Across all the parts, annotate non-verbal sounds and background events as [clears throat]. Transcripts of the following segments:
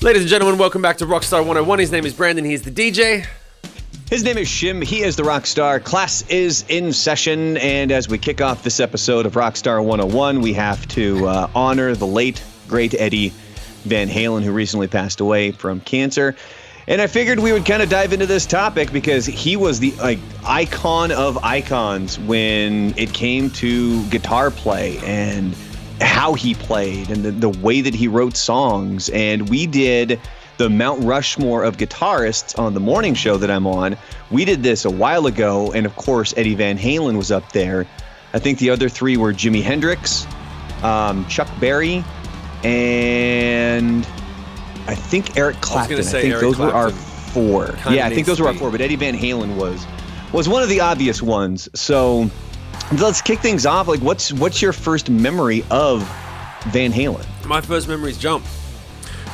Ladies and gentlemen, welcome back to Rockstar 101. His name is Brandon. He's the DJ. His name is Shim. He is the rock star. Class is in session. And as we kick off this episode of Rockstar 101, we have to uh, honor the late, great Eddie Van Halen, who recently passed away from cancer. And I figured we would kind of dive into this topic because he was the like icon of icons when it came to guitar play and how he played and the, the way that he wrote songs. And we did the Mount Rushmore of guitarists on the morning show that I'm on. We did this a while ago, and of course, Eddie Van Halen was up there. I think the other three were Jimi Hendrix, um, Chuck Berry, and I think Eric Clapton. I, I think Eric those Clapton. were our four. Kinda yeah, I think those were our four. But Eddie Van Halen was was one of the obvious ones. So let's kick things off. Like, what's what's your first memory of Van Halen? My first memory is Jump.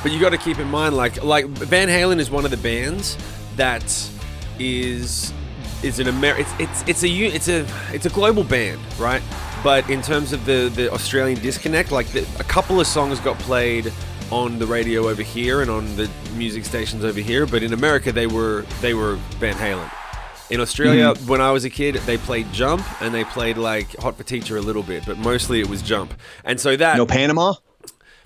But you got to keep in mind, like, like Van Halen is one of the bands that is is an Amer. It's it's it's a it's a it's a global band, right? But in terms of the the Australian disconnect, like the, a couple of songs got played on the radio over here and on the music stations over here, but in America they were they were Van Halen. In Australia, when I was a kid, they played Jump and they played like Hot for Teacher a little bit, but mostly it was Jump. And so that No Panama.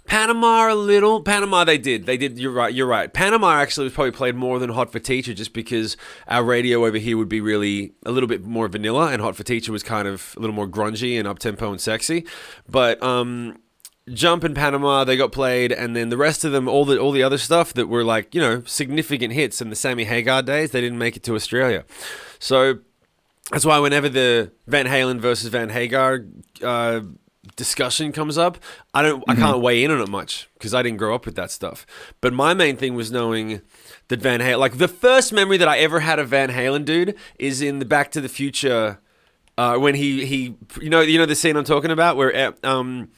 Panama a little. Panama they did. They did. You're right. You're right. Panama actually was probably played more than Hot for Teacher just because our radio over here would be really a little bit more vanilla and Hot for Teacher was kind of a little more grungy and up tempo and sexy. But um Jump in Panama they got played and then the rest of them all the all the other stuff that were like, you know, significant hits in the Sammy Hagar days, they didn't make it to Australia. So that's why whenever the Van Halen versus Van Hagar uh, discussion comes up, I don't, I can't weigh in on it much because I didn't grow up with that stuff. But my main thing was knowing that Van Halen, like the first memory that I ever had of Van Halen, dude, is in the Back to the Future. Uh, when he, he, you know, you know the scene I'm talking about where uh, um,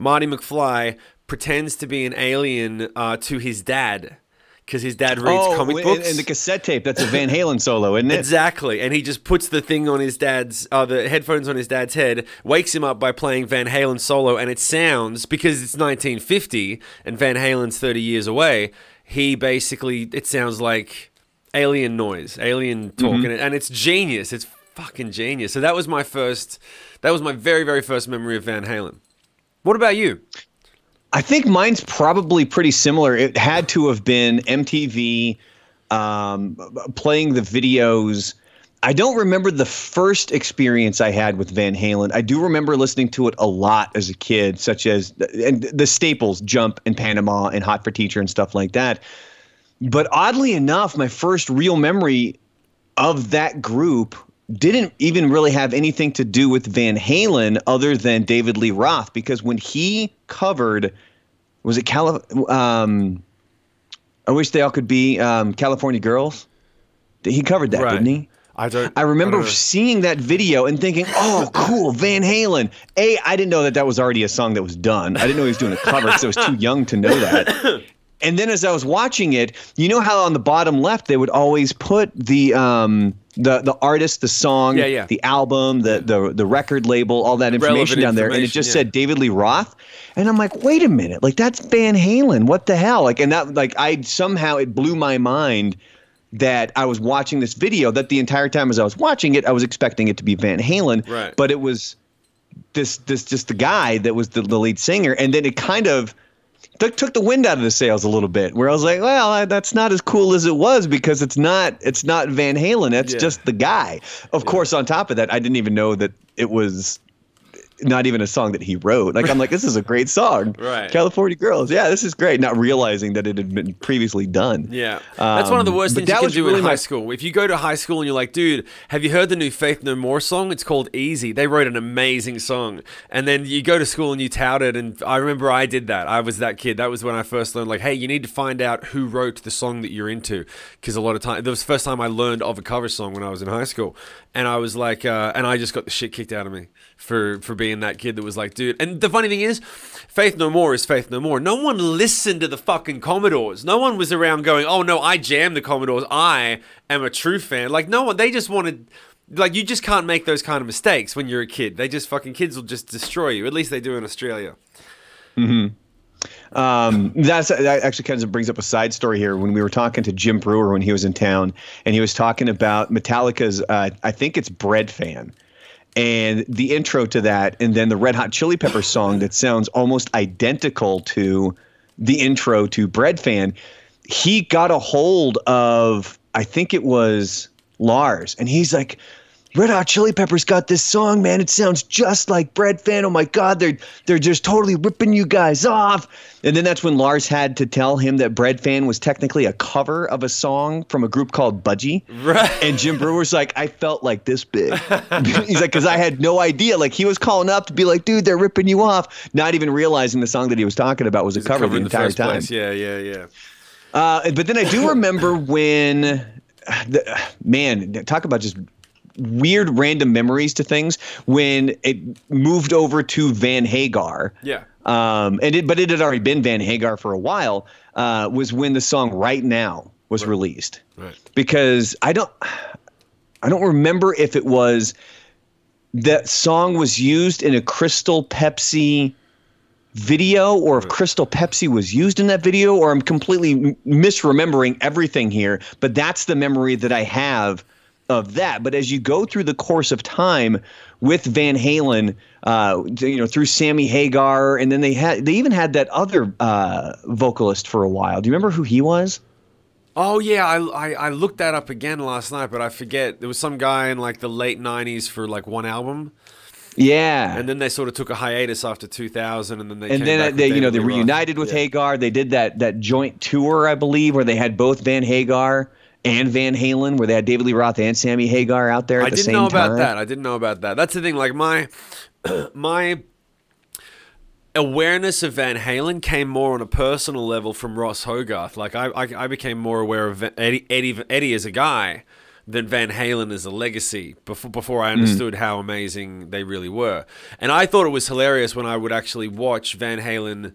Marty McFly pretends to be an alien uh, to his dad because his dad reads comic books. and the cassette tape. That's a Van Halen solo, isn't it? Exactly, and he just puts the thing on his dad's, uh, the headphones on his dad's head, wakes him up by playing Van Halen solo, and it sounds because it's 1950 and Van Halen's 30 years away. He basically, it sounds like alien noise, alien talk, and, it, and it's genius. It's fucking genius. So that was my first, that was my very very first memory of Van Halen. What about you? I think mine's probably pretty similar. It had to have been MTV um, playing the videos. I don't remember the first experience I had with Van Halen. I do remember listening to it a lot as a kid, such as and the staples, Jump and Panama and Hot for Teacher and stuff like that. But oddly enough, my first real memory of that group didn't even really have anything to do with Van Halen other than David Lee Roth because when he covered was it Cali- um I wish they all could be um, California Girls. He covered that, Right. didn't he? I don't. I remember don't seeing that video and thinking, "Oh, cool, Van Halen." A, I didn't know that that was already a song that was done. I didn't know he was doing a cover because I was too young to know that. And then as I was watching it, you know how on the bottom left they would always put the um the the artist, the song, Yeah, yeah. the album, the the the record label, all that information Relevant down there, and it just yeah. said David Lee Roth. And I'm like, wait a minute, like that's Van Halen. What the hell? Like, and that like I somehow it blew my mind that I was watching this video. That the entire time as I was watching it, I was expecting it to be Van Halen, Right. but it was this this just the guy that was the, the lead singer, and then it kind of took took the wind out of the sails a little bit. Where I was like, well, I, that's not as cool as it was because it's not it's not Van Halen. That's Yeah. just the guy. Of course, on top of that, I didn't even know that it was not even a song that he wrote. Like I'm like, this is a great song. [laughs] Right. California Girls. Yeah, this is great. Not realizing that it had been previously done. Yeah, that's one of the Um, worst things you can do really in high my- school. If you go to high school and you're like, dude, have you heard the new Faith No More song? It's called Easy. They wrote an amazing song, and then you go to school and you tout it. And I remember I did that. I was that kid. That was when I first learned, like, hey, you need to find out who wrote the song that you're into, because a lot of time that was the first time I learned of a cover song when I was in high school, and I was like, uh, and I just got the shit kicked out of me for for being that kid that was like, dude. And the funny thing is, Faith No More is Faith No More. No one listened to the fucking Commodores. No one was around going, oh no, I jammed the Commodores. I am a true fan. Like no one. They just wanted. Like you just can't make those kind of mistakes when you're a kid. They just fucking kids will just destroy you. At least they do in Australia. Hmm. Um, that's that actually kind of brings up a side story here. When we were talking to Jim Breuer when he was in town, and he was talking about Metallica's, uh, I think it's Breadfan, and the intro to that, and then the Red Hot Chili Peppers song that sounds almost identical to the intro to Breadfan. He got a hold of, I think it was Lars, and he's like, Red Hot Chili Peppers got this song, man. It sounds just like Breadfan. Oh my God, they're they're just totally ripping you guys off. And then that's when Lars had to tell him that Breadfan was technically a cover of a song from a group called Budgie. Right. And Jim Breuer's like, I felt like this big. [laughs] He's like, because I had no idea. Like he was calling up to be like, dude, they're ripping you off, not even realizing the song that he was talking about was a cover the entire the time. Place. Yeah, yeah, yeah. Uh, but then I do [laughs] remember when, the, man, talk about just weird random memories to things when it moved over to Van Hagar. Yeah. Um, and it, but it had already been Van Hagar for a while. Uh, was when the song "Right Now" was right. released. Right. Because I don't, I don't remember if it was that song was used in a Crystal Pepsi video or if Crystal Pepsi was used in that video or I'm completely misremembering everything here but that's the memory that I have of that. But as you go through the course of time with Van Halen, uh, you know, through Sammy Hagar, and then they had they even had that other uh, vocalist for a while. Do you remember who he was? Oh yeah, I, I, I looked that up again last night, but I forget. There was some guy in like the late '90s for like one album. Yeah, and then they sort of took a hiatus after 2000, and then they and then they you know they reunited with yeah. Hagar. They did that that joint tour, I believe, where they had both Van Hagar and Van Halen, where they had David Lee Roth and Sammy Hagar out there. At the same time. I didn't know about that. I didn't know about that. That's the thing. Like my [clears throat] my awareness of Van Halen came more on a personal level from Ross Hogarth. Like I, I, I became more aware of Eddie, Eddie, Eddie as a guy than Van Halen as a legacy before before I understood mm. how amazing they really were. And I thought it was hilarious when I would actually watch Van Halen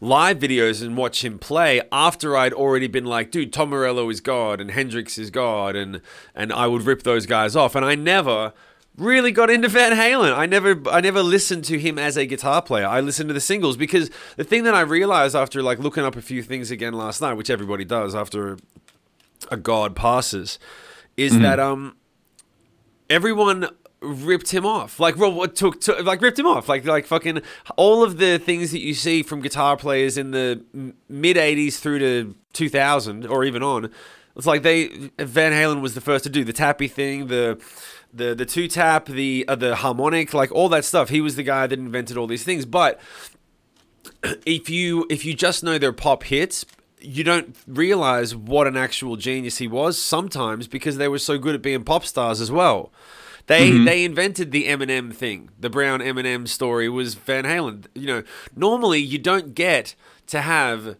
live videos and watch him play after I'd already been like, dude, Tom Morello is God and Hendrix is God and and I would rip those guys off. And I never really got into Van Halen. I never I never listened to him as a guitar player. I listened to the singles because the thing that I realized after like looking up a few things again last night, which everybody does after a god passes, is mm-hmm. that um everyone ripped him off. Like, well, what took, took like ripped him off. Like, like fucking all of the things that you see from guitar players in the mid '80s through to 2000 or even on. It's like they Van Halen was the first to do the tappy thing, the the the two tap, the uh, the harmonic, like all that stuff. He was the guy that invented all these things. But [clears throat] if you if you just know their pop hits, you don't realize what an actual genius he was sometimes because they were so good at being pop stars as well. They mm-hmm. they invented the M&M thing. The brown M&M story was Van Halen. You know, normally you don't get to have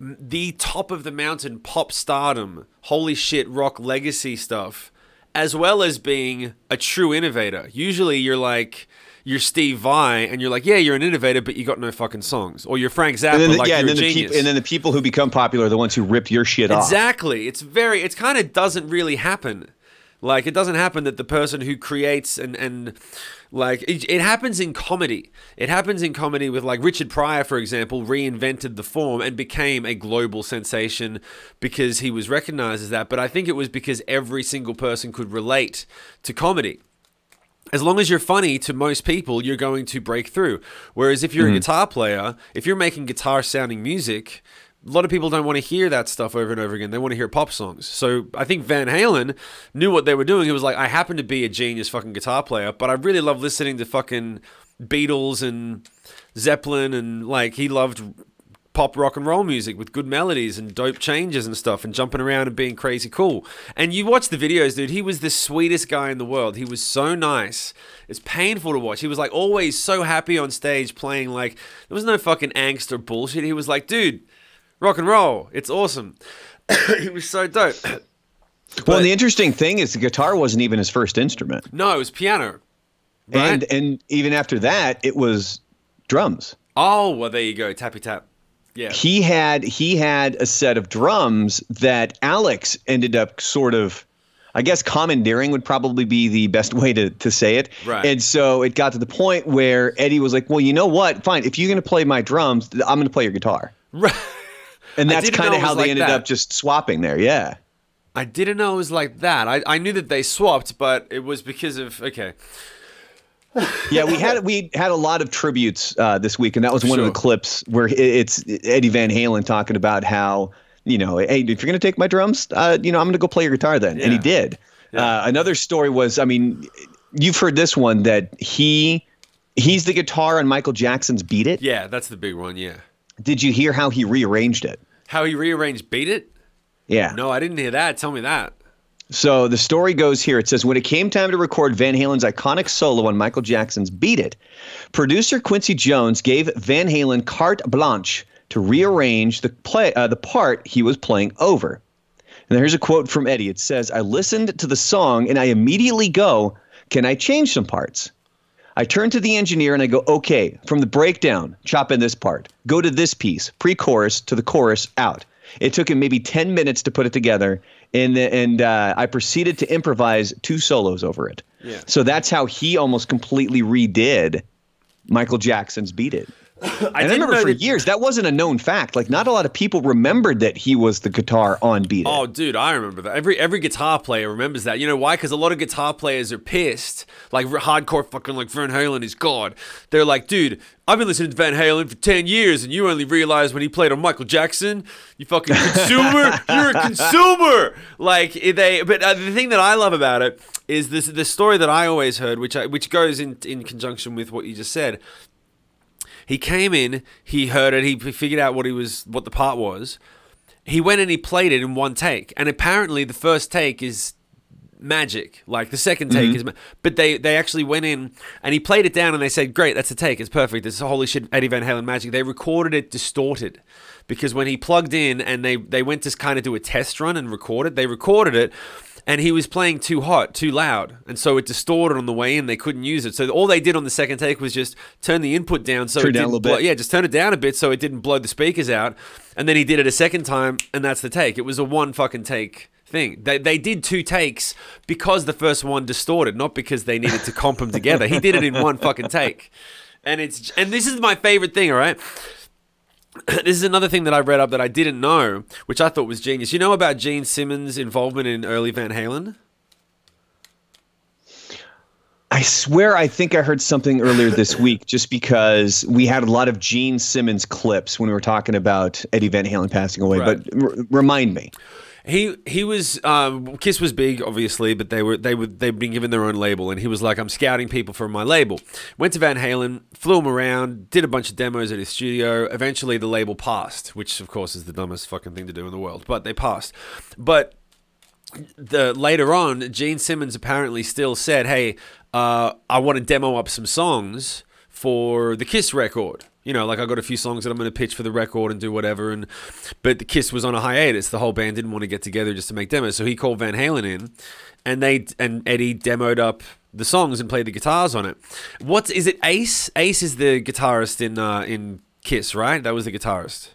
the top of the mountain pop stardom, holy shit rock legacy stuff, as well as being a true innovator. Usually you're like you're Steve Vai and you're like, yeah, you're an innovator, but you got no fucking songs. Or you're Frank Zappa, and like yeah, and then, the peop- and then the people who become popular are the ones who rip your shit off. Exactly. It's very. It's kind of doesn't really happen. Like it doesn't happen that the person who creates and and like it, it, happens in comedy. It happens in comedy with like Richard Pryor, for example, reinvented the form and became a global sensation because he was recognized as that. But I think it was because every single person could relate to comedy as long as you're funny to most people, you're going to break through. Whereas if you're mm-hmm. a guitar player, if you're making guitar sounding music, a lot of people don't want to hear that stuff over and over again. They want to hear pop songs. So I think Van Halen knew what they were doing. It was like, I happen to be a genius fucking guitar player, but I really love listening to fucking Beatles and Zeppelin and like he loved pop rock and roll music with good melodies and dope changes and stuff and jumping around and being crazy cool. And you watch the videos, dude, he was the sweetest guy in the world. He was so nice. It's painful to watch. He was like always so happy on stage playing like there was no fucking angst or bullshit. He was like, dude, rock and roll. It's awesome. [coughs] he was so dope. [coughs] But, well, the interesting thing is the guitar wasn't even his first instrument. No, it was piano. Right? And and even after that, it was drums. Oh, well, there you go. Tappy tap. Yeah. He had he had a set of drums that Alex ended up sort of I guess commandeering would probably be the best way to, to say it. Right. And so it got to the point where Eddie was like, well, you know what? Fine. If you're going to play my drums, I'm going to play your guitar. Right. [laughs] And that's kind of how they like ended that. up just swapping there. Yeah. I didn't know it was like that. I, I knew that they swapped, but it was because of okay. [laughs] Yeah, we had we had a lot of tributes uh, this week, and that was one of the clips where it's Eddie Van Halen talking about how you know, hey, if you're gonna take my drums, uh, you know, I'm gonna go play your guitar then, and he Yeah. did. Uh, another story was, I mean, you've heard this one that he he's the guitar on Michael Jackson's "Beat It." Yeah, that's the big one. Yeah. Did you hear how he rearranged it? How he rearranged Beat It? Yeah. No, I didn't hear that. Tell me that. So the story goes here. It says when it came time to record Van Halen's iconic solo on Michael Jackson's "Beat It," producer Quincy Jones gave Van Halen carte blanche to rearrange the play uh, the part he was playing over. And here's a quote from Eddie. It says, "I listened to the song and I immediately go, can I change some parts?" I turn to the engineer and I go, okay, from the breakdown, chop in this part, go to this piece, pre chorus to the chorus, out. It took him maybe 10 minutes to put it together, and, and uh, I proceeded to improvise two solos over it. Yeah. So that's how he almost completely redid Michael Jackson's Beat It. [coughs] I remember for that- years that wasn't a known fact. Like not a lot of people remembered that he was the guitar on Beat It. Oh, dude, I remember that. Every every guitar player remembers that. You know why? Because a lot of guitar players are pissed. Like hardcore fucking like Van Halen is God. They're like, dude, I've been listening to Van Halen for ten years, and you only realized when he played on Michael Jackson. You fucking consumer. [laughs] You're a consumer. Like they. But uh, the thing that I love about it is this the story that I always heard, which I, which goes in in conjunction with what you just said. He came in, he heard it, he figured out what he was, what the part was. He went and he played it in one take, and apparently the first take is magic. Like the second take mm-hmm. is, ma- but they they actually went in and he played it down, and they said, "Great, that's a take. It's perfect. It's holy shit, Eddie Van Halen magic." They recorded it distorted because when he plugged in and they they went to kind of do a test run and record it, they recorded it. And he was playing too hot, too loud, and so it distorted on the way in. They couldn't use it, so all they did on the second take was just turn the input down, so Turn it didn't little blow- bit. yeah, just turn it down a bit so it didn't blow the speakers out. And then he did it a second time, and that's the take. It was a one fucking take thing. They, they did two takes because the first one distorted, not because they needed to comp them together. He did it in one fucking take. And it's and this is my favorite thing, all right? [clears throat] this is another thing that I read up that I didn't know, which I thought was genius. You know about Gene Simmons' involvement in early Van Halen? I swear I think I heard something earlier this week just because we had a lot of Gene Simmons clips when we were talking about Eddie Van Halen passing away. Right. But r- remind me. He he was um, Kiss was big, obviously, but they were they were they'd been given their own label, and he was like, "I'm scouting people for my label." Went to Van Halen, flew him around, did a bunch of demos at his studio. Eventually, the label passed, which of course is the dumbest fucking thing to do in the world, but they passed. But the later on, Gene Simmons apparently still said, "Hey, uh, I want to demo up some songs for the Kiss record." You know, like I got a few songs that I'm going to pitch for the record and do whatever. And but the Kiss was on a hiatus. The whole band didn't want to get together just to make demos, so he called Van Halen in, and they and Eddie demoed up the songs and played the guitars on it. What is it? Ace. Ace is the guitarist in uh, in Kiss, right? That was the guitarist.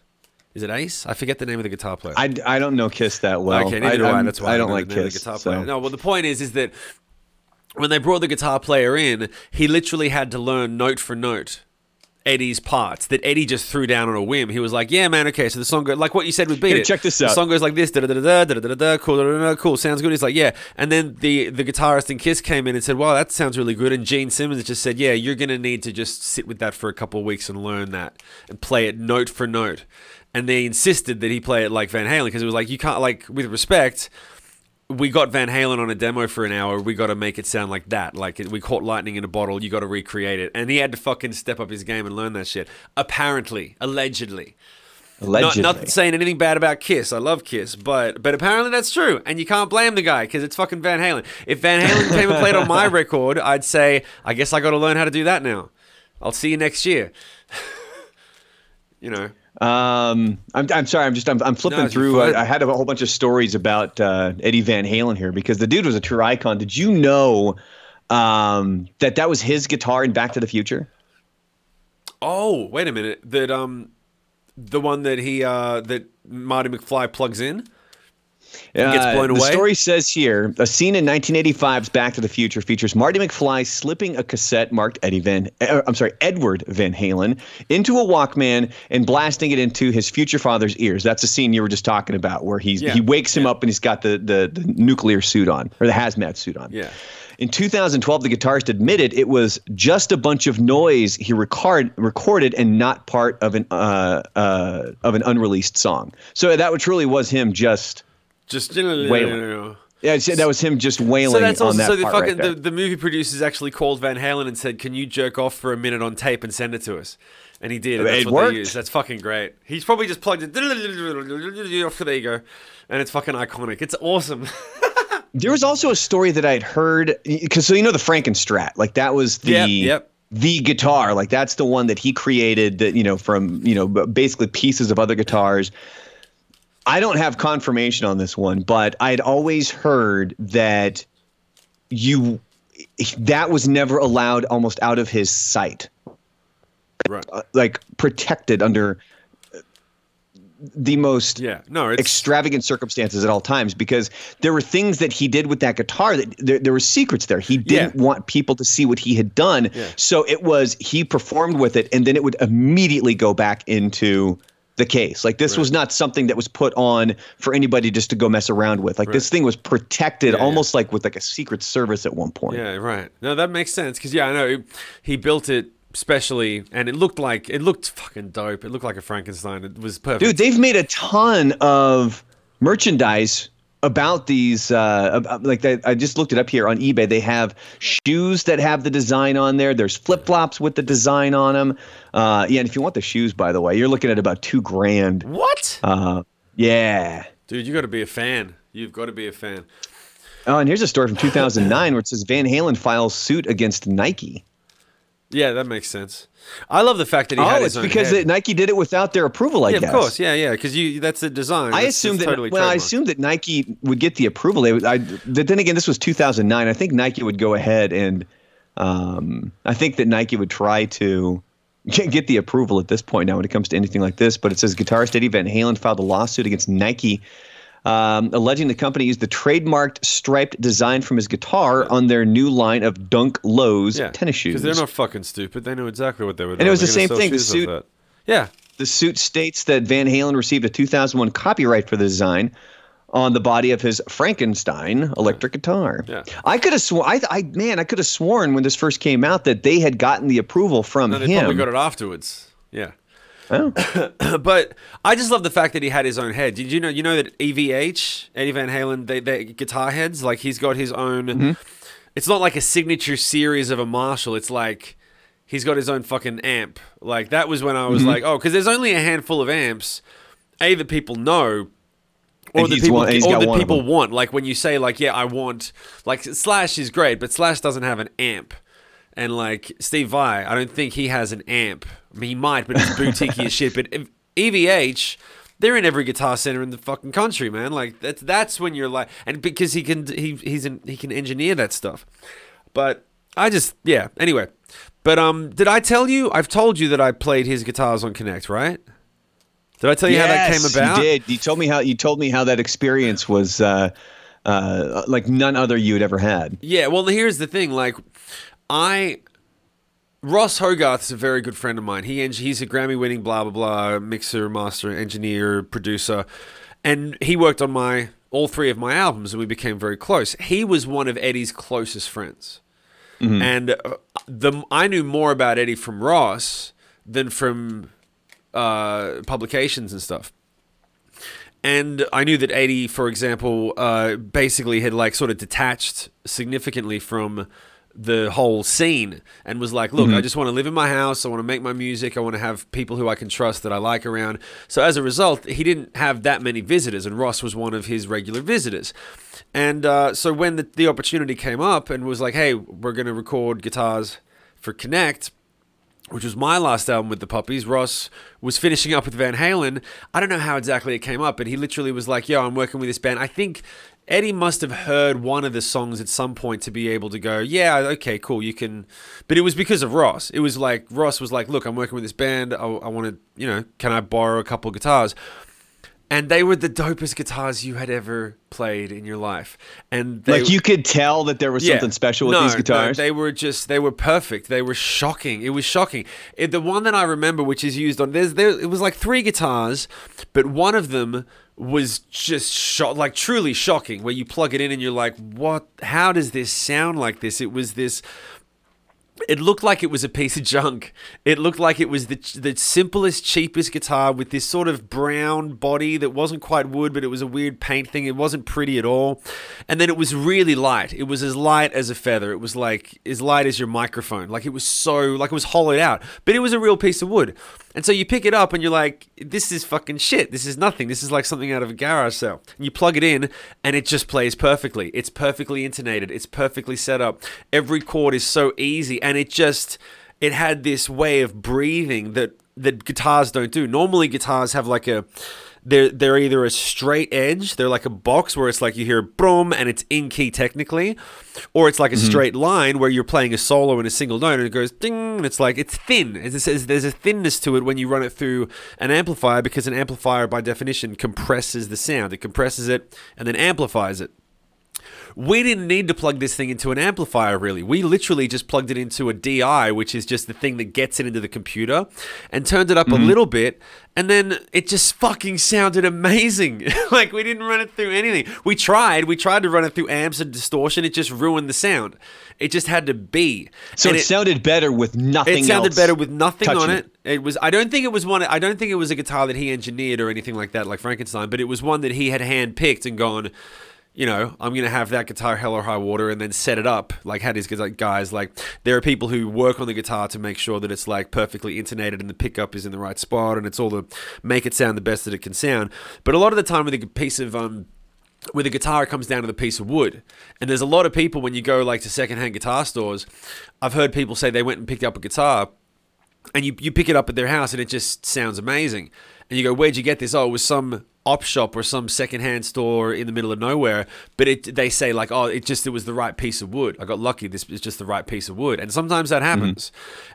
Is it Ace? I forget the name of the guitar player. I, I don't know Kiss that well. Okay, neither do I. That's why I don't like the Kiss. the guitar so. player. No, well, the point is, is that when they brought the guitar player in, he literally had to learn note for note Eddie's parts that Eddie just threw down on a whim. He was like, "Yeah, man, okay." So the song goes like what you said with beat Here, it. Check this out. The song goes like this: da da da da da da da cool, da da da cool, sounds good. He's like, "Yeah," and then the the guitarist in Kiss came in and said, "Wow, that sounds really good." And Gene Simmons just said, "Yeah, you're gonna need to just sit with that for a couple of weeks and learn that and play it note for note." And they insisted that he play it like Van Halen because it was like you can't like with respect we got Van Halen on a demo for an hour. We got to make it sound like that. Like we caught lightning in a bottle. You got to recreate it. And he had to fucking step up his game and learn that shit. Apparently, allegedly. Allegedly. Not, not saying anything bad about Kiss. I love Kiss, but but apparently that's true, and you can't blame the guy because it's fucking Van Halen. If Van Halen came and played on my [laughs] record, I'd say, I guess I got to learn how to do that now. I'll see you next year. [laughs] you know. Um, I'm, I'm sorry. I'm just I'm, I'm flipping No, through. I, I had a whole bunch of stories about uh, Eddie Van Halen here because the dude was a true icon. Did you know um, that that was his guitar in Back to the Future? Oh, wait a minute. That um, the one that he uh that Marty McFly plugs in. Gets blown the story says here a scene in 1985's Back to the Future features Marty McFly slipping a cassette marked Eddie Van, uh, I'm sorry, Edward Van Halen into a Walkman and blasting it into his future father's ears. That's a scene you were just talking about, where he's Yeah, he wakes him up and he's got the, the the nuclear suit on or the hazmat suit on. Yeah. In 2012, the guitarist admitted it was just a bunch of noise he record, recorded and not part of an uh, uh, of an unreleased song. So that truly was him just. Just Wailing. Yeah, that was him just wailing So that's on also that so the fucking right the, the movie producers actually called Van Halen and said, "Can you jerk off for a minute on tape and send it to us?" And he did. And that's It what worked. they used. That's fucking great. He's probably just plugged it. There you go, and it's fucking iconic. It's awesome. [laughs] There was also a story that I'd heard because so you know the Frankenstrat, like that was the Yep, yep. the guitar, like that's the one that he created that you know from you know basically pieces of other guitars. I don't have confirmation on this one, but I'd always heard that you that was never allowed almost out of his sight, right. uh, like protected under uh, the most Yeah. No. Extravagant circumstances at all times because there were things that he did with that guitar that there, there were secrets there. He didn't Yeah. want people to see what he had done. Yeah. So it was he performed with it and then it would immediately go back into the case. Like this was not something that was put on for anybody just to go mess around with. Like this thing was protected Yeah, yeah. almost like with like a secret service at one point. Yeah, right. No, that makes sense because yeah, I know he built it specially, and it looked like it looked fucking dope. It looked like a Frankenstein. It was perfect. Dude, they've made a ton of merchandise about these. Uh, like they, I just looked it up here on eBay. They have shoes that have the design on there. There's flip flops with the design on them. Uh, yeah, and if you want the shoes, by the way, you're looking at about two grand. what? Uh, yeah. Dude, you got to be a fan. You've got to be a fan. Oh, and here's a story from 2009 where it says Van Halen files suit against Nike. Yeah, that makes sense. I love the fact that he had Oh, his it's own because it, Nike did it without their approval. I yeah, guess. of course. Yeah, yeah, because you that's the design. I That's- assumed that's that. totally well, I assumed that Nike would get the approval. They would. I, but then again, this was 2009. I think Nike would go ahead and. Um, I think that Nike would try to [laughs] get the approval at this point now when it comes to anything like this. But it says guitarist Eddie Van Halen filed a lawsuit against Nike. Um, alleging the company used the trademarked striped design from his guitar on their new line of Dunk Lows yeah, tennis shoes. because they're not fucking stupid. They know exactly what they were doing. And it was They're the same thing, the suit- Yeah, The suit states that Van Halen received a 2001 copyright for the design on the body of his Frankenstein electric guitar. Yeah. I could have sworn, I, I man, I could have sworn when this first came out that they had gotten the approval from no, they him. probably got it afterwards. Yeah. Oh. [coughs] but I just love the fact that he had his own head. Did you know? You know that EVH, Eddie Van Halen, they they guitar heads. Like he's got his own. Mm-hmm. It's not like a signature series of a Marshall. It's like he's got his own fucking amp. Like that was when I was Mm-hmm. like, oh, because there's only a handful of amps. A that people know. Or that people, one- or got that one of people want. Like when you say, like, yeah, I want, like Slash is great, but Slash doesn't have an amp. And like Steve Vai, I don't think he has an amp. He might, but it's boutique as shit. But if- EVH, they're in every guitar center in the fucking country, man. Like that's that's when you're like, and because he can he he's in, he can engineer that stuff. But I just yeah. Anyway, but um, did I tell you? I've told you that I played his guitars on Connect, right? Did I tell you how that came Yes, about? You did. You told me how you told me how that experience was uh, uh, like none other you had ever had. Yeah, well, here's the thing. Like, I Ross Hogarth is a very good friend of mine. He eng- he's a Grammy-winning blah blah blah mixer, master, engineer, producer, and he worked on my all three of my albums, and we became very close. He was one of Eddie's closest friends, and uh, the I knew more about Eddie from Ross than from uh, publications and stuff. And I knew that Eddie, for example, uh, basically had like sort of detached significantly from the whole scene and was like, look, I just want to live in my house. I want to make my music. I want to have people who I can trust that I like around. So as a result, he didn't have that many visitors, and Ross was one of his regular visitors. And uh, so when the, the opportunity came up and was like, hey, we're going to record guitars for Connect, which was my last album with the Puppies. Ross was finishing up with Van Halen. I don't know how exactly it came up, but he literally was like, "Yo, I'm working with this band." I think Eddie must have heard one of the songs at some point to be able to go, "Yeah, okay, cool, you can." But it was because of Ross. It was like Ross was like, "Look, I'm working with this band. I, I want to, you know, can I borrow a couple guitars?" and they were the dopest guitars you had ever played in your life. And they, like you could tell that there was yeah. something special with No, these no, guitars. they were just they were perfect. They were shocking. It was shocking. It, the one that I remember, which is used on there's there, it was like three guitars, but one of them was just shot like truly shocking. Where you plug it in and you're like, what? How does this sound like this? It was this it looked like it was a piece of junk. It looked like it was the the simplest, cheapest guitar with this sort of brown body that wasn't quite wood, but it was a weird paint thing. It wasn't pretty at all. And then it was really light. It was as light as a feather. It was like as light as your microphone. Like it was so like it was hollowed out, but it was a real piece of wood. And so you pick it up and you're like, this is fucking shit. This is nothing. This is like something out of a garage sale. And you plug it in and it just plays perfectly. It's perfectly intonated. It's perfectly set up. Every chord is so easy and it just it had this way of breathing that that guitars don't do. Normally guitars have like a they're they're either a straight edge, they're like a box where it's like you hear boom and it's in key technically, or it's like a mm-hmm. straight line where you're playing a solo in a single note and it goes ding and it's like it's thin. As it says, there's a thinness to it when you run it through an amplifier because an amplifier by definition compresses the sound. It compresses it and then amplifies it. We didn't need to plug this thing into an amplifier, really. We literally just plugged it into a DI, which is just the thing that gets it into the computer, and turned it up a mm-hmm. little bit, and then it just fucking sounded amazing. [laughs] like, we didn't run it through anything. We tried. We tried to run it through amps and distortion. It just ruined the sound. It just had to be. so And it, sounded better with nothing. it sounded better with nothing on touching it. It was. I don't think it was one. I don't think it was a guitar that he engineered or anything like that, like Frankenstein. But it was one that he had handpicked and gone. You know, I'm gonna have that guitar hell or high water, and then set it up. Like had his guys. Like there are people who work on the guitar to make sure that it's like perfectly intonated and the pickup is in the right spot, and it's all the make it sound the best that it can sound. But a lot of the time with a piece of um where the guitar it comes down to the piece of wood. And there's a lot of people when you go like to secondhand guitar stores, I've heard people say they went and picked up a guitar and you, you pick it up at their house and it just sounds amazing. And you go, where'd you get this? Oh, it was some op shop or some secondhand store in the middle of nowhere. But it they say like, oh, it just it was the right piece of wood. I got lucky. This is just the right piece of wood. And sometimes that happens.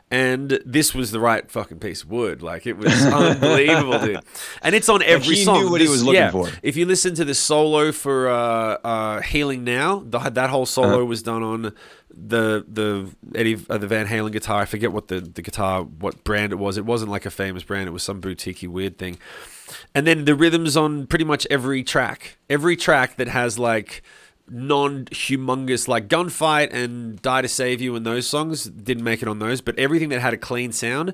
And this was the right fucking piece of wood. Like it was unbelievable, dude. [laughs] And it's on every he song. knew what he was looking yeah. for. If you listen to the solo for uh, uh, "Healing Now," the, that whole solo Uh-huh. was done on the the Eddie uh, the Van Halen guitar. I forget what the the guitar what brand it was. It wasn't like a famous brand. It was some boutiquey weird thing. And then the rhythms on pretty much every track. Every track that has like non-humongous like gunfight and die to save you and those songs didn't make it on those but everything that had a clean sound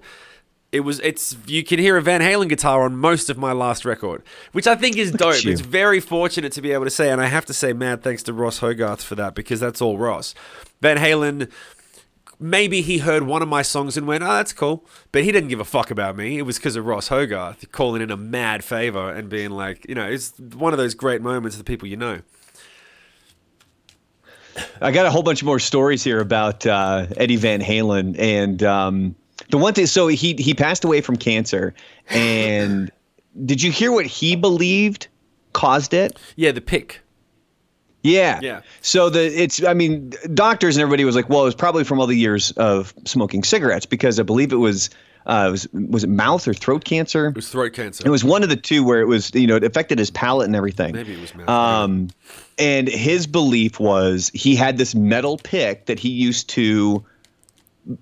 it was it's you can hear a Van Halen guitar on most of my last record, which I think is dope. It's very fortunate to be able to say, and I have to say, mad thanks to Ross Hogarth for that because that's all Ross. Van Halen, maybe he heard one of my songs and went, "Oh, that's cool," but he didn't give a fuck about me. It was because of Ross Hogarth calling in a mad favor and being like, you know, it's one of those great moments of the people you know. I got a whole bunch more stories here about uh, Eddie Van Halen, and um, the one thing. So he he passed away from cancer, and [sighs] did you hear what he believed caused it? Yeah, the pick. Yeah. Yeah. So the it's I mean doctors and everybody was like, well, it was probably from all the years of smoking cigarettes because I believe it was uh, it was was it mouth or throat cancer? It was throat cancer. It was one of the two where it was, you know, it affected his palate and everything. Maybe it was mouth, Um, and his belief was he had this metal pick that he used to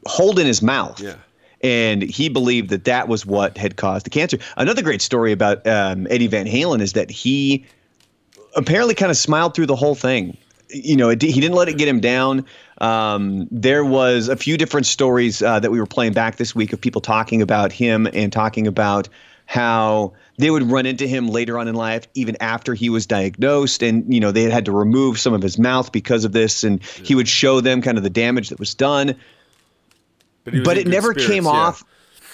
hold in his mouth. Yeah. And he believed that that was what had caused the cancer. Another great story about um, Eddie Van Halen is that he apparently kind of smiled through the whole thing. You know, it, he didn't let it get him down. Um, there was a few different stories uh, that we were playing back this week of people talking about him and talking about how they would run into him later on in life, even after he was diagnosed, and you know they had had to remove some of his mouth because of this, and he would show them kind of the damage that was done was but it never spirits, came yeah. off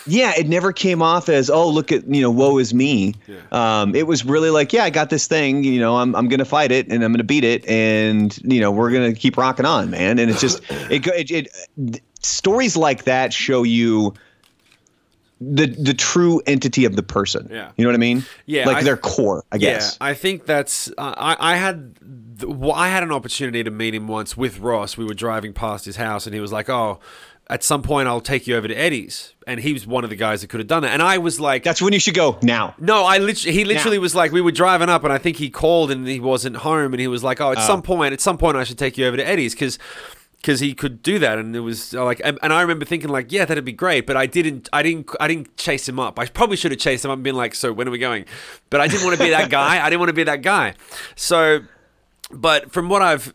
yeah it never came off as oh look at you know woe is me um, it was really like yeah i got this thing you know i'm, I'm gonna fight it and i'm gonna beat it and you know we're gonna keep rocking on man and it's just it, it, it stories like that show you the the true entity of the person Yeah. you know what i mean Yeah, like I- their core i guess Yeah, I think that's. Uh, I I had I had an opportunity to meet him once with Ross. We were driving past his house, and he was like, "Oh." At some point I'll take you over to Eddie's. And he was one of the guys that could have done that. And I was like, That's when you should go now. no, I literally, he literally was like, we were driving up, and I think he called and he wasn't home, and he was like, oh, at some point, at some point, I should take you over to Eddie's because. Because he could do that, and it was uh, like, and, and I remember thinking like, yeah, that'd be great, but I didn't, I didn't, I didn't chase him up. I probably should have chased him up and been like, so when are we going? But I didn't want to be that guy. I didn't want to be that guy. So but from what I've,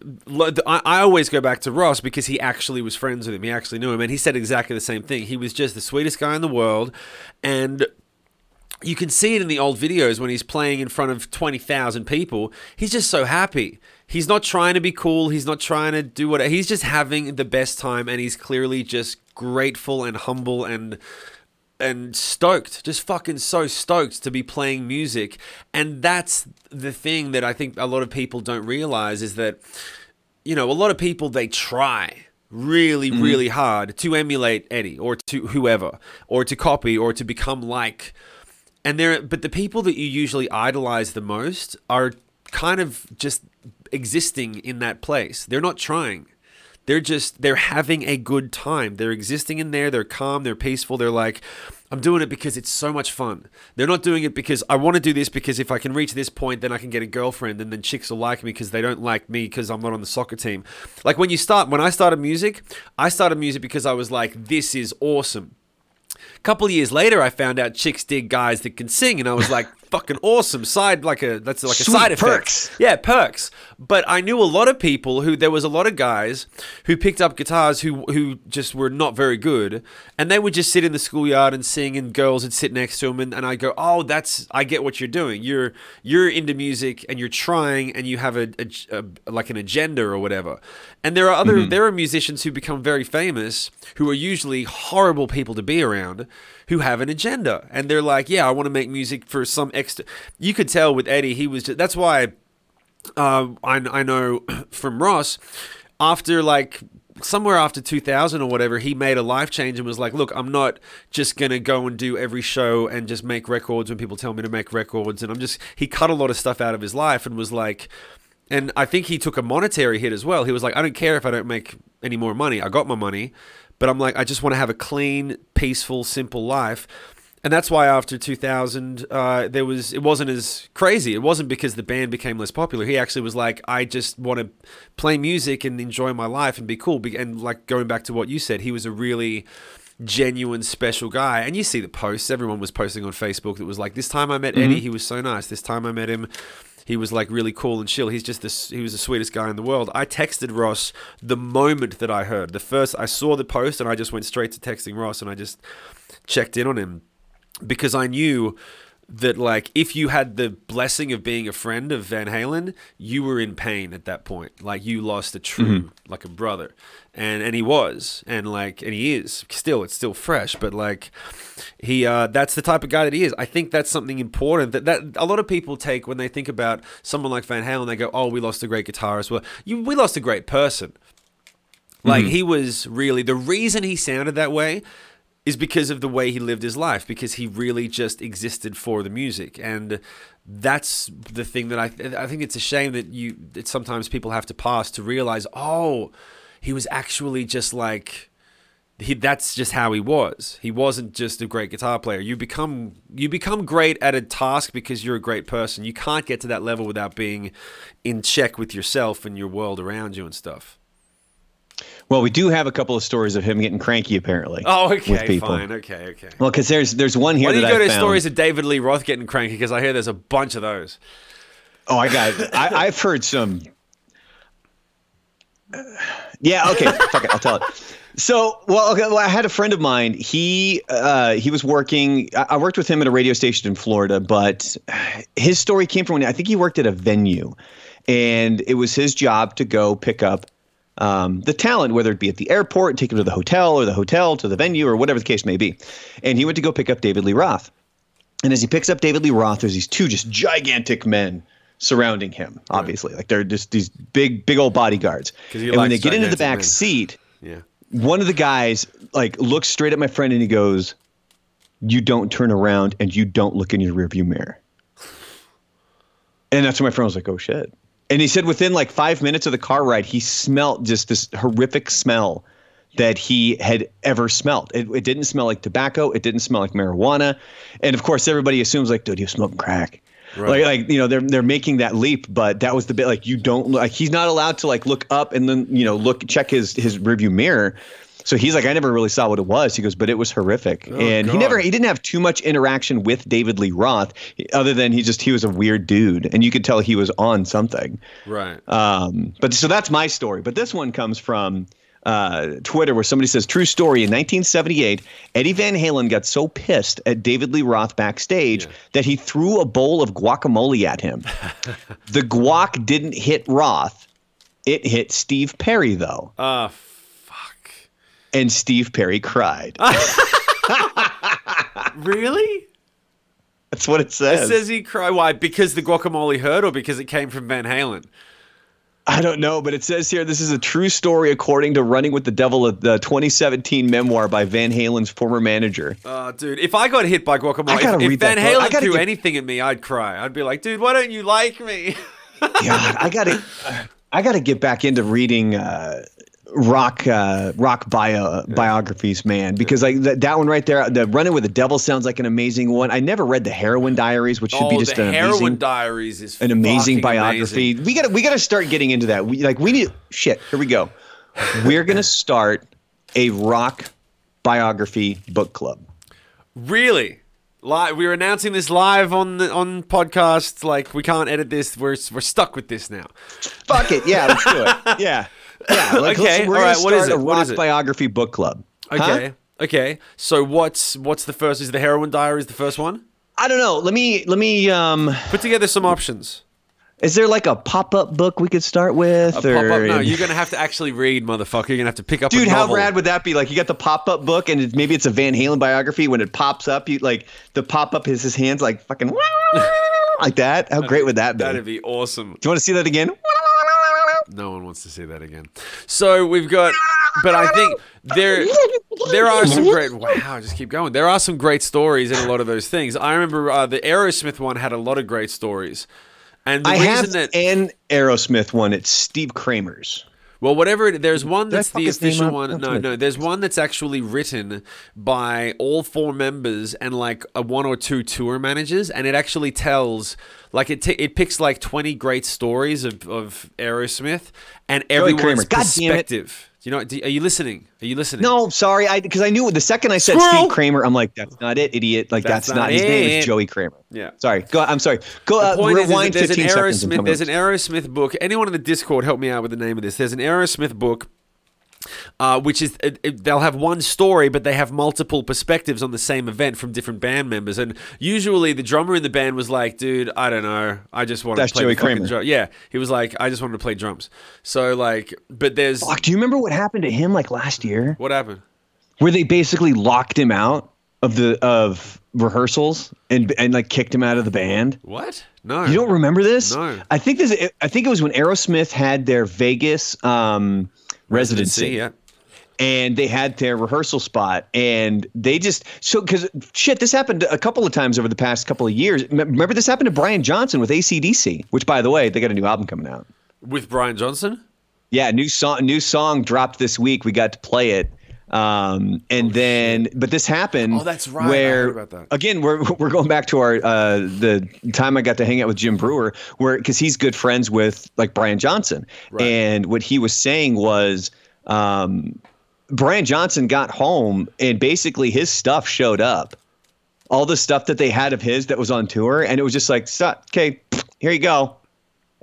I, always go back to Ross because he actually was friends with him. He actually knew him, and he said exactly the same thing. He was just the sweetest guy in the world, and you can see it in the old videos when he's playing in front of 20,000 people. He's just so happy. He's not trying to be cool. He's not trying to do what. He's just having the best time, and he's clearly just grateful and humble and and stoked, just fucking so stoked to be playing music. And that's the thing that I think a lot of people don't realize is that, you know, a lot of people they try really, mm-hmm. really hard to emulate Eddie or to whoever or to copy or to become like. And there, but the people that you usually idolize the most are kind of just existing in that place. They're not trying. They're just they're having a good time. They're existing in there. They're calm. They're peaceful. They're like, I'm doing it because it's so much fun. They're not doing it because I want to do this because if I can reach this point, then I can get a girlfriend, and then chicks will like me because they don't like me because I'm not on the soccer team. Like when you start, when I started music, I started music because I was like, this is awesome. A couple years later, I found out chicks dig guys that can sing, and I was like, "Fucking awesome!" Side like a that's like a Sweet side effect. perks. Yeah, perks. But I knew a lot of people who there was a lot of guys who picked up guitars who who just were not very good, and they would just sit in the schoolyard and sing, and girls would sit next to them, and, and I go, "Oh, that's I get what you're doing. You're you're into music, and you're trying, and you have a, a, a like an agenda or whatever." And there are other mm-hmm. there are musicians who become very famous who are usually horrible people to be around who have an agenda and they're like yeah i want to make music for some extra you could tell with eddie he was just that's why uh, I, I know [clears throat] from ross after like somewhere after 2000 or whatever he made a life change and was like look i'm not just gonna go and do every show and just make records when people tell me to make records and i'm just he cut a lot of stuff out of his life and was like and I think he took a monetary hit as well. He was like, I don't care if I don't make any more money. I got my money, but I'm like, I just want to have a clean, peaceful, simple life. And that's why after 2000, uh, there was it wasn't as crazy. It wasn't because the band became less popular. He actually was like, I just want to play music and enjoy my life and be cool. And like going back to what you said, he was a really genuine, special guy. And you see the posts. Everyone was posting on Facebook that was like, this time I met Eddie, he was so nice. This time I met him, he was like really cool and chill. He's just this. He was the sweetest guy in the world. I texted Ross the moment that I heard the first. I saw the post and I just went straight to texting Ross and I just checked in on him because I knew that like if you had the blessing of being a friend of Van Halen, you were in pain at that point. Like you lost a true like a brother. And and he was. And like and he is. Still it's still fresh, but like he uh that's the type of guy that he is. I think that's something important that that a lot of people take when they think about someone like Van Halen they go, "Oh, we lost a great guitarist." Well, you we lost a great person. Like he was really the reason he sounded that way is because of the way he lived his life because he really just existed for the music. And that's the thing that I I think it's a shame that you that sometimes people have to pass to realize oh he was actually just like he that's just how he was. He wasn't just a great guitar player. You become you become great at a task because you're a great person. You can't get to that level without being in check with yourself and your world around you and stuff Well, we do have a couple of stories of him getting cranky, apparently. oh okay, with people. fine okay okay Well, because there's there's one here Why that you go to found. stories of David Lee Roth getting cranky? Because I hear there's a bunch of those. Oh, I got. It. I, I've heard some. Yeah. Okay. [laughs] fuck it. I'll tell it. So, well, okay, well, I had a friend of mine. He uh, he was working. I I worked with him at a radio station in Florida, but his story came from when I think he worked at a venue, and it was his job to go pick up um, the talent, whether it be at the airport, take him to the hotel, or the hotel to the venue, or whatever the case may be. And he went to go pick up David Lee Roth. And as he picks up David Lee Roth, there's these two just gigantic men surrounding him. Obviously, like they're just these big, big old bodyguards. And when they get into the back men. seat, Yeah. one of the guys like looks straight at my friend and he goes, "You don't turn around and you don't look in your rearview mirror." And that's when my friend was like, "Oh shit!" And he said within like five minutes of the car ride, he smelt just this horrific smell that he had ever smelled. It, it didn't smell like tobacco. It didn't smell like marijuana. And of course, everybody assumes like, dude, was smoking crack. Like, like you know, they're they're making that leap, but that was the bit like you don't like he's not allowed to like look up and then you know look check his his rearview mirror. So he's like, I never really saw what it was. He goes, but it was horrific, and he never he didn't have too much interaction with David Lee Roth, other than he just he was a weird dude, and you could tell he was on something. Right. Um, but so that's my story. But this one comes from uh, Twitter where somebody says, True story. In 1978, Eddie Van Halen got so pissed at David Lee Roth backstage that he threw a bowl of guacamole at him. [laughs] the guac didn't hit Roth, it hit Steve Perry, though. Fuck. And Steve Perry cried. [laughs] [laughs] Really? That's what it says. It says. he cried. Why? Because the guacamole hurt, or because it came from Van Halen? I don't know, but it says here this is a true story according to Running with the Devil, the 2017 memoir by Van Halen's former manager. Oh, dude, if I got hit by guacamole, if, if Van that book. I Halen threw get- anything at me, I'd cry. I'd be like, dude, why don't you like me? God, I gotta, [laughs] I gotta get back into reading uh, rock, uh, rock bio biographies, man, because like that, that one right there, the Running with the Devil sounds like an amazing one. I never read the Heroin Diaries, which should oh, be just the an Heroin amazing, Diaries is an amazing biography. amazing. We gotta, we gotta start getting into that. We like, we need shit. Here we go. [laughs] We're gonna start a rock biography book club. Really? Live, we're announcing this live on the, on podcasts. Like we can't edit this. We're we're stuck with this now. Fuck it, yeah, let's do it. [laughs] Yeah, yeah. [laughs] Like, Okay, we're all right, what is it? a What is it? biography book club. Huh? Okay. Okay. So what's what's the first? Is the Heroin Diaries the first one? I don't know. Let me let me um Put together some options. is there like a pop-up book we could start with A or pop-up? No, [laughs] you're gonna have to actually read, motherfucker. You're gonna have to pick up. Dude, how rad would that be? Like you got the pop-up book and it, maybe it's a Van Halen biography when it pops up you like the pop-up is his hands like fucking [laughs] like that. How great would that be? That'd be awesome. Do you want to see that again? No one wants to see that again. So we've got, but I think there there are some great. Wow, just keep going. There are some great stories in a lot of those things. I remember uh, the Aerosmith one had a lot of great stories, and the I reason have that an Aerosmith one. It's Steve Kramer's. Well, whatever. It, there's one that's the official one. That's No, no. There's one that's actually written by all four members and like a one or two tour managers, and it actually tells like it. T- it picks like 20 great stories of of Aerosmith and everyone's Kramer. God damn it. perspective. You know? Do, are you listening? Are you listening? No, sorry, I because I knew the second I said Squirrel! Steve Kramer, I'm like, that's not it, idiot. Like That's that's, not not, his name is Joey Kramer. Yeah. Sorry. Go. I'm sorry. Go. The Uh, point is, rewind there's an 15 seconds. Aerosmith. There's an Aerosmith book. Anyone in the Discord, help me out with the name of this. There's an Aerosmith book. Uh, which is it, it- they'll have one story, but they have multiple perspectives on the same event from different band members. And usually, the drummer in the band was like, "Dude, I don't know, I just want to play Joey Kramer. drum." Yeah, he was like, "I just wanted to play drums." So like, but there's Fuck, do you remember what happened to him like last year? what happened? Where they basically locked him out of the of rehearsals and and like kicked him out of the band. What? No, You don't remember this? No. I think this. I think it was when Aerosmith had their Vegas um, residency. Yeah. and they had their rehearsal spot and they just so because shit this happened a couple of times over the past couple of years remember this happened to brian johnson with acdc which by the way they got a new album coming out With Brian Johnson. yeah new song new song dropped this week we got to play it um and then but this happened Oh, that's right. Where heard about that. again we're [laughs] we're going back to our uh the time i got to hang out with jim breuer where because he's good friends with like brian johnson Right. and what he was saying was um Brian Johnson got home and basically his stuff showed up. All the stuff that they had of his that was on tour, and it was just like, "So- okay, here you go.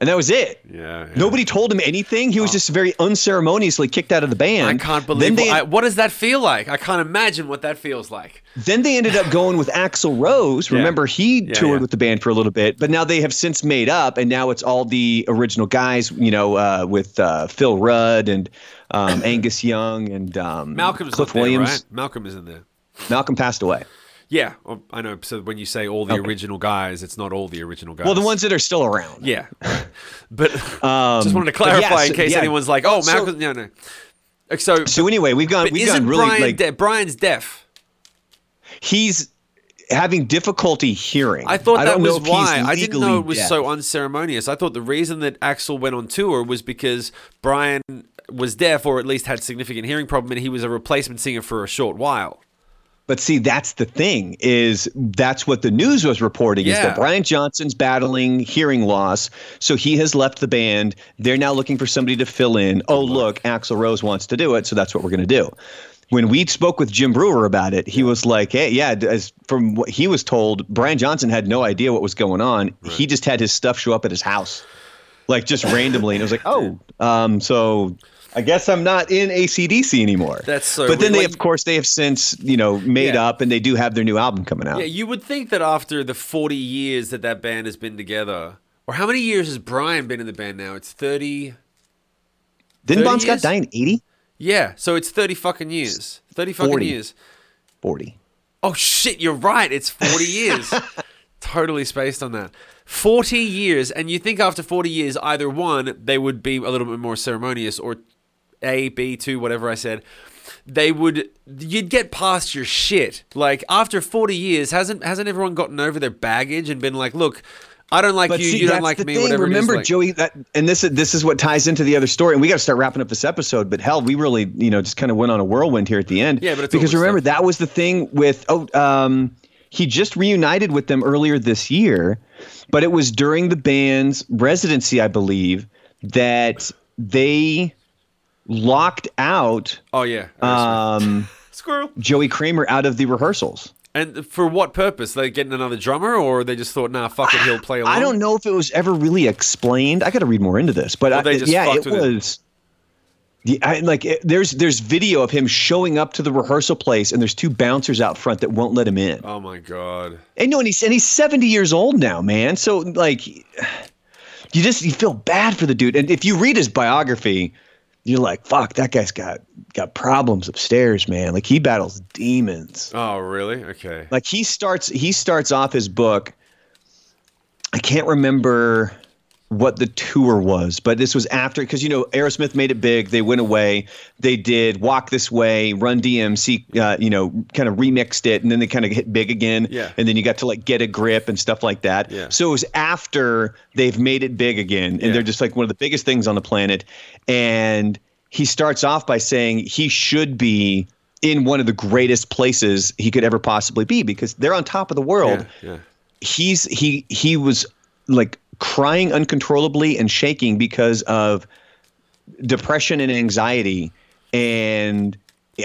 And that was it. Yeah. yeah. Nobody told him anything. He was just very unceremoniously kicked out of the band. I can't believe. they, I, what does that feel like? I can't imagine what that feels like. then they ended up going with Axl Rose. Yeah. Remember, he Yeah, toured yeah. with the band for a little bit, but now they have since made up, and now it's all the original guys. You know, uh, with uh, Phil Rudd and um, Angus Young and um, Malcolm's Cliff not there, Williams. right? Malcolm isn't there. Malcolm passed away. Yeah, oh, I know. So when you say all the original guys, it's not all the original guys. Well, the ones that are still around. Yeah, [laughs] but Um, just wanted to clarify yes, in case yeah. anyone's like, "Oh, So- Malcolm." no, no. So, So anyway, we've gone. We've gone really Brian like de- Brian's deaf? he's having difficulty hearing. I thought I that was know if he's why. I didn't know it was deaf. so unceremonious. I thought the reason that Axl went on tour was because Brian was deaf or at least had significant hearing problem, and he was a replacement singer for a short while. But see, that's the thing is that's what the news was reporting is that Brian Johnson's battling hearing loss, so he has left the band. They're now looking for somebody to fill in. Oh, look, Axl Rose wants to do it, so that's what we're going to do. When we spoke with Jim Breuer about it, he was like, "Hey, yeah." As from what he was told, Brian Johnson had no idea what was going on. He just had his stuff show up at his house, like just randomly, and it was like, [laughs] "Oh, um, so I guess I'm not in ACDC anymore." That's so But then they, Like- of course, they have since you know made Yeah. up, and they do have their new album coming out. Yeah, you would think that after the 40 years that that band has been together, or how many years has Brian been in the band now? It's 30. Didn't 30 Bon Scott die in 80? Yeah, so it's 30 fucking years. 30 fucking 40. years. 40. Oh shit, you're right. It's 40 [laughs] years. totally spaced on that. 40 years, and you think after 40 years, either one, they would be a little bit more ceremonious, or A, B, two, whatever I said. They would, you'd get past your shit. Like after 40 years, hasn't hasn't everyone gotten over their baggage and been like, look, I don't like But you, see, you don't like me, thing. whatever. Remember, it is, like- Joey, that, and this is this is what ties into the other story. And we got to start wrapping up this episode. But hell, we really, you know, just kind of went on a whirlwind here at the end. Yeah, but it's because remember stuff. that was the thing with oh, um, he just reunited with them earlier this year, but it was during the band's residency, I believe, that they locked out Oh yeah, um, [laughs] squirrel. Joey Kramer out of the rehearsals. And for what purpose? They getting another drummer, or they just thought, nah, fuck it, he'll play along. I don't know if it was ever really explained. I got to read more into this, but I, they just yeah, fucked it was. I, like it, there's there's video of him showing up to the rehearsal place, and there's two bouncers out front that won't let him in. Oh my god. And no, and he's and he's 70 years old now, man. So like, you just you feel bad for the dude. And if you read his biography, you're like, fuck, that guy's got got problems upstairs, man. Like he battles demons. Oh really? Okay. Like he starts he starts off his book. I can't remember what the tour was, but this was after because you know Aerosmith made it big. They went away. They did Walk This Way, Run DMC. Uh, you know, kind of remixed it, and then they kind of hit big again. Yeah. And then you got to like Get a Grip and stuff like that. Yeah. So it was after they've made it big again, and Yeah. they're just like one of the biggest things on the planet. And he starts off by saying he should be in one of the greatest places he could ever possibly be because they're on top of the world Yeah, yeah. he's he he was like crying uncontrollably and shaking because of depression and anxiety and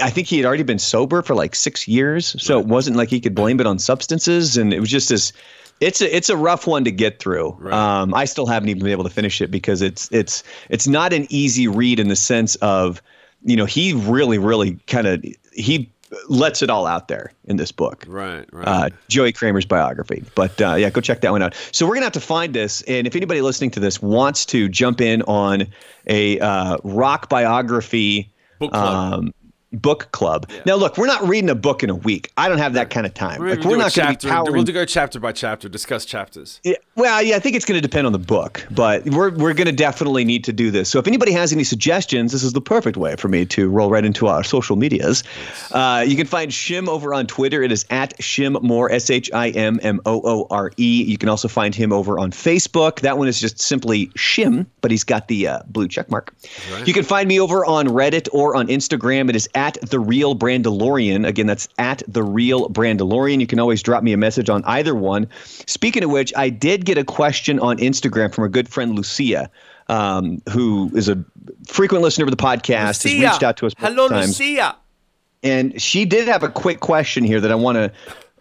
I think he had already been sober for like 6 years so it wasn't like he could blame it on substances and it was just this it's a it's a rough one to get through. Right. Um, I still haven't even been able to finish it because it's it's it's not an easy read in the sense of you know he really really kind of he lets it all out there in this book Right, right. uh, Joey Kramer's biography. But uh, yeah, go check that one out. So we're gonna have to find this, and if anybody listening to this wants to jump in on a uh, rock biography Book club. um, book club. Now, look, we're not reading a book in a week. I don't have that kind of time. we're Like, we're not going to be powering. We'll go chapter by chapter, discuss chapters. Yeah, well, yeah, I think it's going to depend on the book, but we're we're going to definitely need to do this. So if anybody has any suggestions, this is the perfect way for me to roll right into our social medias. Uh, you can find Shim over on Twitter. It is at Shim Moore S H I M M O O R E. You can also find him over on Facebook. That one is just simply Shim, but he's got the uh, blue check mark. You can find me over on Reddit or on Instagram. It is at the Real Brandalorian. Again, that's at the Real Brandalorian. You can always drop me a message on either one. Speaking of which, I did get a question on Instagram from a good friend Lucia, um, who is a frequent listener of the podcast. Has reached out to us Hello, times Lucia. and she did have a quick question here that I want to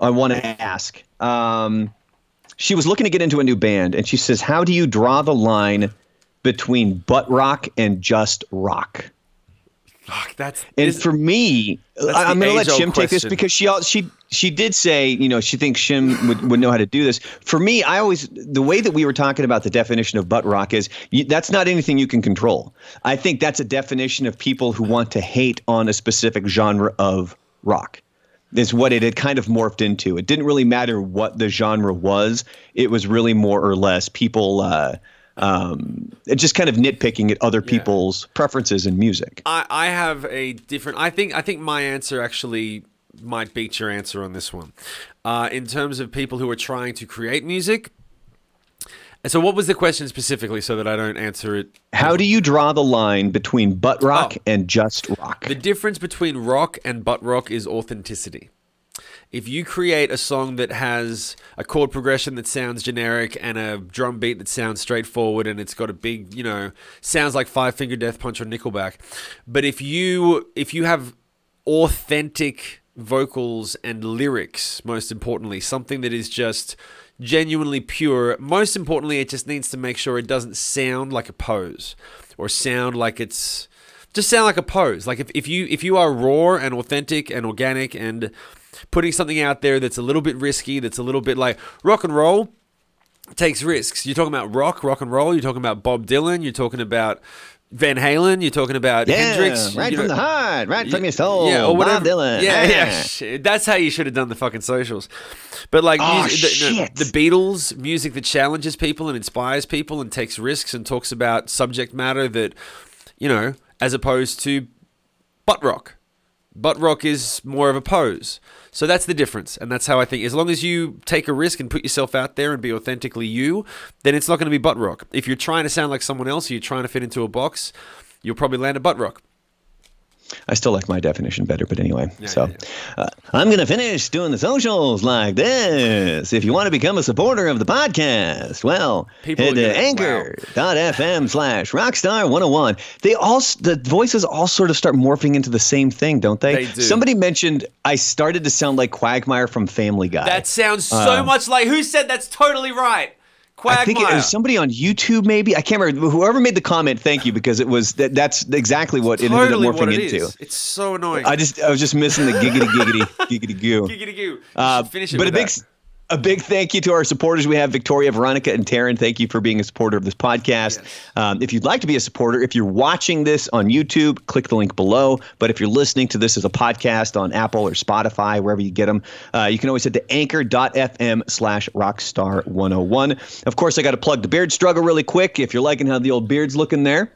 I want to ask. Um, she was looking to get into a new band, and she says, "How do you draw the line between butt rock and just rock?" That's And for me, I, I'm going to let Shim take this because she she she did say, you know, she thinks Shim would, would know how to do this. For me, I always the way that we were talking about the definition of butt rock is you, that's not anything you can control. I think that's a definition of people who want to hate on a specific genre of rock. Is what it had kind of morphed into. It didn't really matter what the genre was. It was really more or less people uh, um, just kind of nitpicking at other people's preferences in music. I, I have a different. I think I think my answer actually might beat your answer on this one. Uh, in terms of people who are trying to create music, So, what was the question specifically, so that I don't answer it? How do you draw the line between butt rock Oh. and just rock? The difference between rock and butt rock is authenticity. If you create a song that has a chord progression that sounds generic and a drum beat that sounds straightforward and it's got a big, you know, sounds like Five Finger Death Punch or Nickelback, but if you if you have authentic vocals and lyrics, most importantly, something that is just genuinely pure, most importantly, it just needs to make sure it doesn't sound like a pose or sound like it's just sound like a pose. Like if, if you if you are raw and authentic and organic and putting something out there that's a little bit risky, that's a little bit like rock and roll takes risks. You're talking about rock, rock and roll. You're talking about Bob Dylan. You're talking about Van Halen. You're talking about yeah, Hendrix. right from know- the heart, right from your soul. yeah, or whatever. Bob Dylan. Yeah, Ah. yeah. Shit. That's how you should have done the fucking socials. But like Oh, music, the, shit. the, the Beatles, music that challenges people and inspires people and takes risks and talks about subject matter that, you know, as opposed to butt rock. Butt rock is more of a pose. So that's the difference. And that's how I think as long as you take a risk and put yourself out there and be authentically you, then it's not going to be butt rock. If you're trying to sound like someone else, you're trying to fit into a box, you'll probably land a butt rock. I still like my definition better, but anyway. so yeah, Uh, I'm going to finish doing the socials like this. If you want to become a supporter of the podcast, well, People head to anchor.fm slash rockstar101. They all, the voices all sort of start morphing into the same thing, don't they? They do. Somebody mentioned I started to sound like Quagmire from Family Guy. That sounds so much like who said that's totally right? Quagmire. I think it was somebody on YouTube, maybe. I can't remember. Whoever made the comment, thank you, because it was that, that's exactly what it totally ended up morphing it into. is. It's so annoying. I just I was just missing the giggity giggity [laughs] giggity goo. Giggity goo. Uh, finish it but a big that. A big thank you to our supporters. We have Victoria, Veronica, and Taryn. Thank you for being a supporter of this podcast. Um, if you'd like to be a supporter, if you're watching this on YouTube, click the link below. But if you're listening to this as a podcast on Apple or Spotify, wherever you get them, uh, you can always head to anchor.fm slash rockstar101. Of course, I got to plug the beard struggle really quick. If you're liking how the old beard's looking there,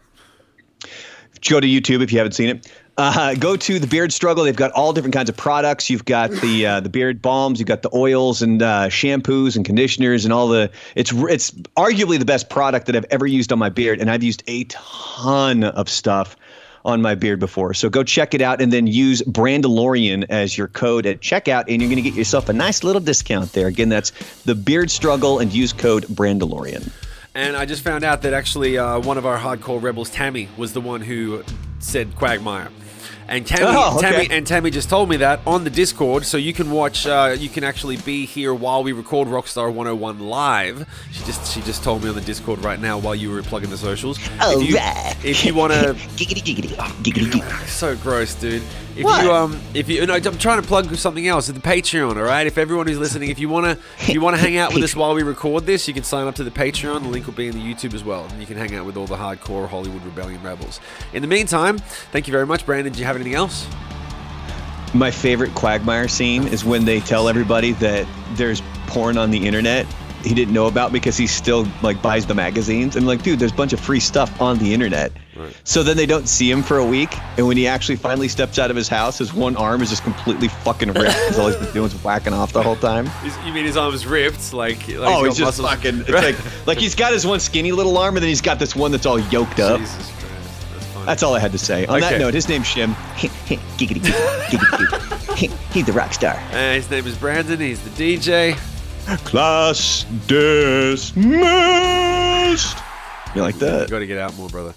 go to YouTube if you haven't seen it. Uh, go to the Beard Struggle. They've got all different kinds of products. You've got the uh, the beard balms. You've got the oils and uh, shampoos and conditioners and all the. It's it's arguably the best product that I've ever used on my beard, and I've used a ton of stuff on my beard before. So go check it out, and then use Brandalorian as your code at checkout, and you're going to get yourself a nice little discount there. Again, that's the Beard Struggle, and use code Brandalorian. And I just found out that actually uh, one of our hardcore rebels, Tammy, was the one who said Quagmire. And Tammy, Oh, okay. Tammy, and Tammy just told me that on the Discord, so you can watch. Uh, you can actually be here while we record Rockstar 101 live. She just she just told me on the Discord right now while you were plugging the socials. if you, Alright. if you want to [laughs] giggity giggity giggity giggity. so gross, dude. If What? you um, if you, no, I'm trying to plug something else. The Patreon, all right. If everyone who's listening, if you wanna, if you wanna hang out with us [laughs] while we record this, you can sign up to the Patreon. The link will be in the YouTube as well, and you can hang out with all the hardcore Hollywood Rebellion rebels. In the meantime, thank you very much, Brandon. Do you have anything else? My favorite Quagmire scene is when they tell everybody that there's porn on the internet he didn't know about because he still like buys the magazines and like dude there's a bunch of free stuff on the internet so then they don't see him for a week and when he actually finally steps out of his house his one arm is just completely fucking ripped because all he's been doing is whacking off the whole time [laughs] You mean his arms ripped? Like, like oh he's he's just muscles- fucking it's like like he's got his one skinny little arm and then he's got this one that's all yoked up Jesus Christ, that's funny. That's all I had to say. On that note, his name's Shim. giggity, giggity, giggity. [laughs] He's the rock star. And his name is Brandon. He's the DJ. Class dismissed. You like that? You Got to get out more, brother.